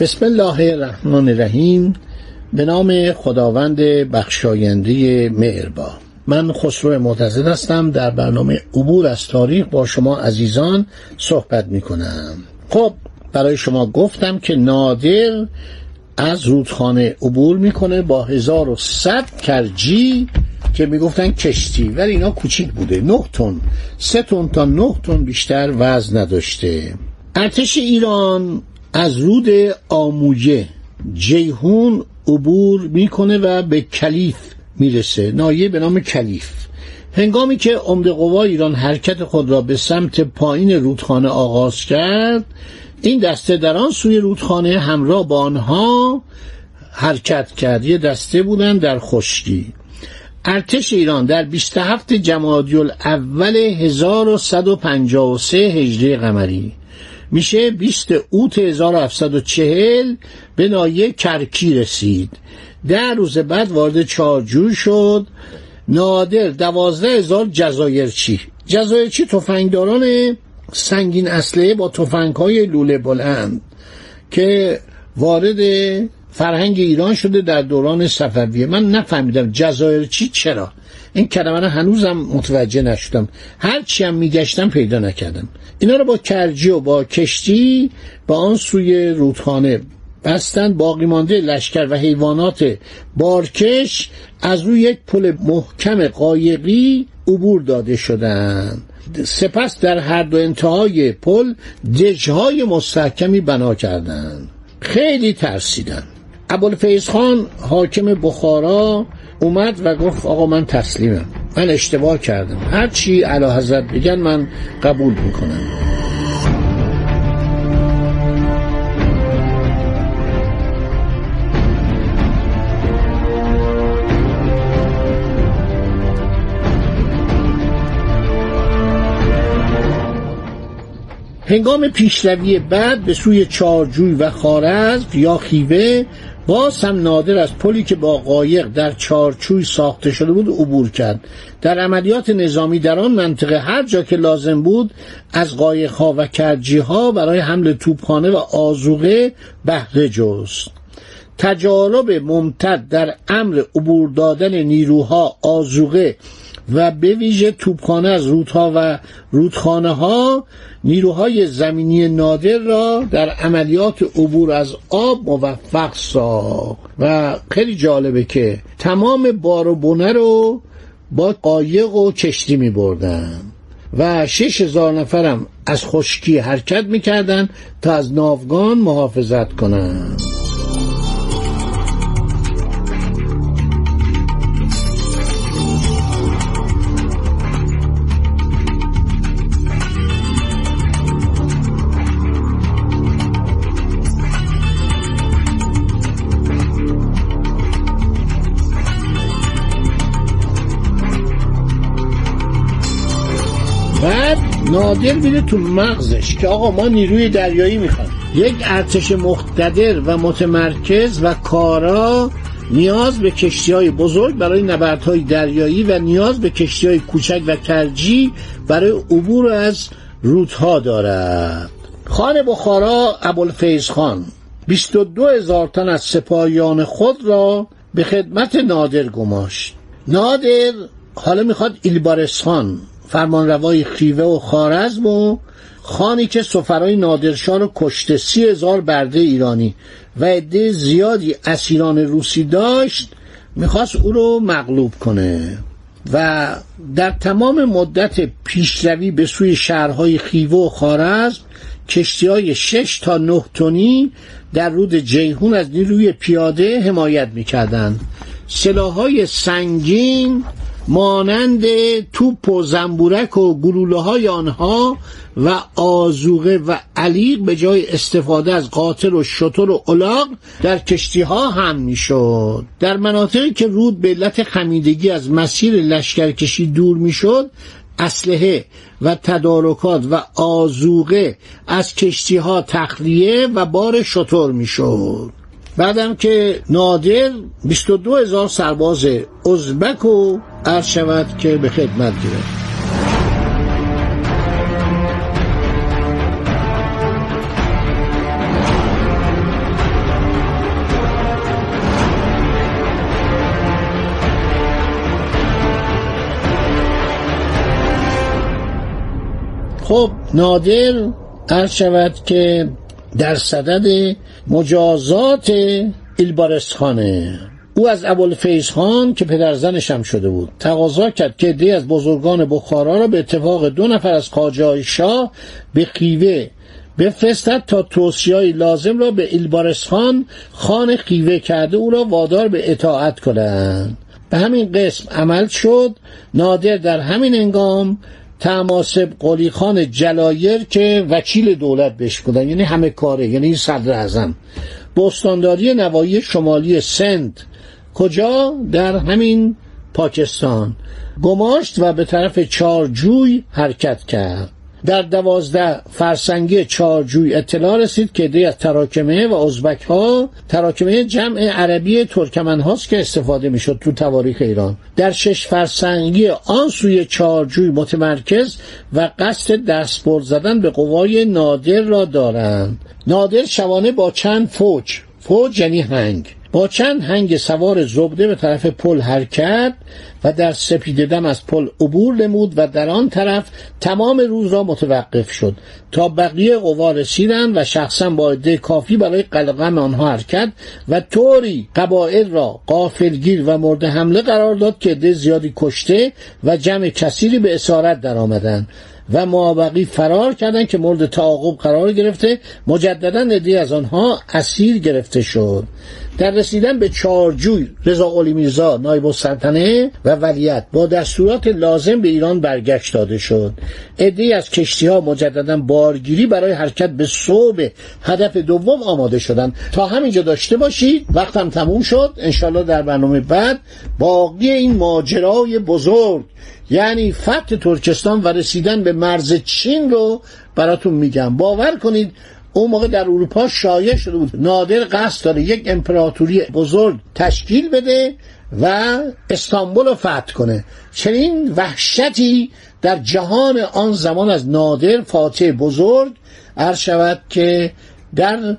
بسم الله الرحمن الرحیم. به نام خداوند بخشاینده مهربان. من خسرو معتزد هستم. در برنامه عبور از تاریخ با شما عزیزان صحبت می کنم خب برای شما گفتم که نادر از رودخانه عبور می‌کنه با 1100 کرجی که می‌گفتن کشتی. ولی اینا کوچیک بوده. 9 تن. 3 تن تا 9 تن بیشتر وزن نداشته. ارتش ایران از رود آمویه جیهون عبور می‌کنه و به کلیف می‌رسه. نایه به نام کلیف. هنگامی که عمده قوا ایران حرکت خود را به سمت پایین رودخانه آغاز کرد این دسته در آن سوی رودخانه همراه با آنها حرکت کرد. یه دسته بودن در خشکی. ارتش ایران در 27 جمادی الاول 1153 هجری قمری. میشه 20 اوت 1740 به نایه کرکی رسید. ده روز بعد وارد چارجوی شد. نادر دوازده هزار جزایرچی. جزایرچی تفنگداران سنگین اسلحه با تفنگ های لوله بلند که وارد فرهنگ ایران شده در دوران صفویه. من نفهمیدم جزایرچی چرا. این کلمه رو هنوزم متوجه نشدم. هرچی هم میگشتم پیدا نکردم. اینا رو با کرجی و با کشتی با آن سوی رودخانه بستن باقی مانده لشکر و حیوانات بارکش از روی یک پل محکم قایقی عبور داده شدند سپس در هر دو انتهای پل دژهای مستحکمی بنا کردند خیلی ترسیدن. ابوالفیض خان حاکم بخارا اومد و گفت آقا من تسلیمم. من اشتباه کردم. هر چی حضرت بگن من قبول می‌کنم. هنگام پیشروی بعد به سوی چارجوی و خارزم یا خیوه باز هم نادر از پلی که با قایق در چارچوی ساخته شده بود عبور کرد. در عملیات نظامی در آن منطقه هر جا که لازم بود از قایق ها و کرجی ها برای حمل توپخانه و آزوقه بهره جست. تجارب ممتد در امر عبور دادن نیروها آزوقه و به ویژه توپخانه از رودها و رودخانه ها نیروهای زمینی نادر را در عملیات عبور از آب موفق ساخت و خیلی جالبه که تمام بار و بونه رو با قایق و کشتی می بردن و شش هزار نفرم از خشکی حرکت می‌کردن تا از ناوگان محافظت کنند. نادر میره تو مغزش که آقا ما نیروی دریایی می‌خوایم یک ارتش مقتدر و متمرکز و کارا نیاز به کشتی های بزرگ برای نبردهای دریایی و نیاز به کشتی های کوچک و کرجی برای عبور از رودها دارد. خان بخارا ابوالفیض خان 22 هزار تن از سپاهیان خود را به خدمت نادر گماشت. نادر حالا می‌خواد ایلبارستان فرمانروای خیوه و خارزم و خانی که سفرای نادرشاه رو کشته سی هزار برده ایرانی و عده زیادی اسیران روسی داشت می‌خواست او رو مغلوب کنه. و در تمام مدت پیشروی به سوی شهرهای خیوه و خارزم کشتی های شش تا نه تنی در رود جیهون از نیروی پیاده حمایت می‌کردند. سلاحهای سنگین مانند توپ و زنبورک و گلوله های آنها و آزوغه و علیق به جای استفاده از قاتل و شطور و الاغ در کشتی ها هم می‌شد. در مناطقی که رود به علت خمیدگی از مسیر لشکرکشی دور می‌شد اسلحه و تدارکات و آزوقه از کشتی ها تخلیه و بار شطور می‌شد. بعدم که نادر 22 هزار سرباز ازبک و عرض شود که به خدمت گرفت. خب نادر عرض شود که در صدد مجازات ایلبارستخانه او از ابوالفیض خان که پدر زنش هم شده بود. تقاضا کرد که دی از بزرگان بخارا را به اتفاق دو نفر از قاجای شاه به خیوه بفرستد تا توصیه لازم را به ایلبارستخان خان خیوه کرده او را وادار به اطاعت کنند. به همین قسم عمل شد. نادر در همین انگام تماسب قلی خان جلایر که وکیل دولت بهش بودن. یعنی همه کاره یعنی صدر اعظم. بستانداری نوایی شمالی سند کجا؟ در همین پاکستان. گماشت و به طرف چارجوی حرکت کرد. در دوازده فرسنگی چارجوی اطلاع رسید که دی از تراکمه و ازبک ها تراکمه جمع عربی ترکمن هاست که استفاده می‌شد تو تواریخ ایران. در شش فرسنگی آن سوی چارجوی متمرکز و قصد دستبرد زدن به قوای نادر را دارند. نادر شوانه با چند فوج فوج یعنی هنگ. با چند هنگ سوار زبده به طرف پل حرکت و در سپید دم از پل عبور نمود و در آن طرف تمام روز را متوقف شد. تا بقیه قوا رسیدند و شخصا با عده کافی برای قلقم آنها حرکت و طوری قبایل را قافلگیر و مورد حمله قرار داد که عده زیادی کشته و جمع کثیری به اسارت درآمدند و معابقی فرار کردند که مورد تعاقب قرار گرفته مجددا عده از آنها اسیر گرفته شد. در رسیدن به چارجوی رضا قلی میرزا نایب السلطنه و ولیت با دستورات لازم به ایران برگشت داده شد. عدهای از کشتی ها مجددا بارگیری برای حرکت به صوب هدف دوم آماده شدند. تا همینجا داشته باشید وقتم تموم شد. انشالله در برنامه بعد باقی این ماجرای بزرگ یعنی فتح ترکستان و رسیدن به مرز چین رو براتون میگم. باور کنید اون موقع در اروپا شایع شده بود. نادر قصد داره یک امپراتوری بزرگ تشکیل بده و استانبول رو فتح کنه. چنین وحشتی در جهان آن زمان از نادر فاتح بزرگ عرض شود که در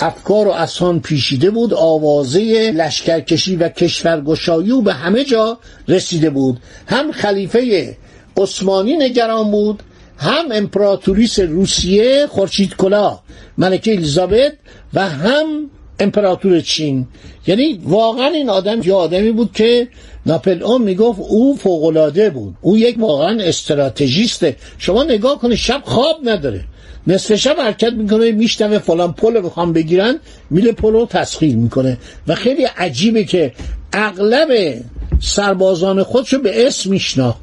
افکار و اسان پیشیده بود آوازه لشکرکشی و کشورگشایی و به همه جا رسیده بود. هم خلیفه عثمانی نگران بود هم امپراتوریس روسیه خورشید کلا ملکه الیزابت و هم امپراتور چین. یعنی واقعا این آدم یه آدمی بود که ناپل اون می‌گفت او فوقلاده بود. او یک واقعا استراتژیسته. شما نگاه کنید شب خواب نداره. نصف شب حرکت می‌کنه میشنوه فلان پل رو بخوام بگیرن میله پل رو تسخیر می‌کنه. و خیلی عجیبه که اغلب سربازان خودشو به اسم میشناخت.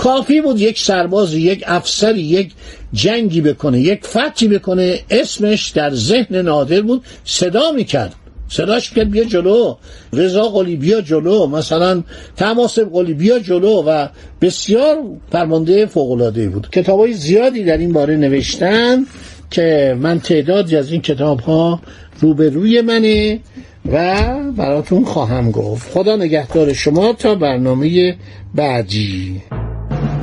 کافی بود یک سرباز یک افسری یک جنگی بکنه یک فتحی بکنه. اسمش در ذهن نادر بود صدا می‌کرد. صداش کرد بیا جلو. رضا قلی بیا جلو. مثلا تماس قلی بیا جلو. و بسیار فرمانده فوقلاده بود. کتاب های زیادی در این باره نوشتن که من تعدادی از این کتاب ها روبروی منه و براتون خواهم گفت. خدا نگهدار شما. تا برنامه بعدی.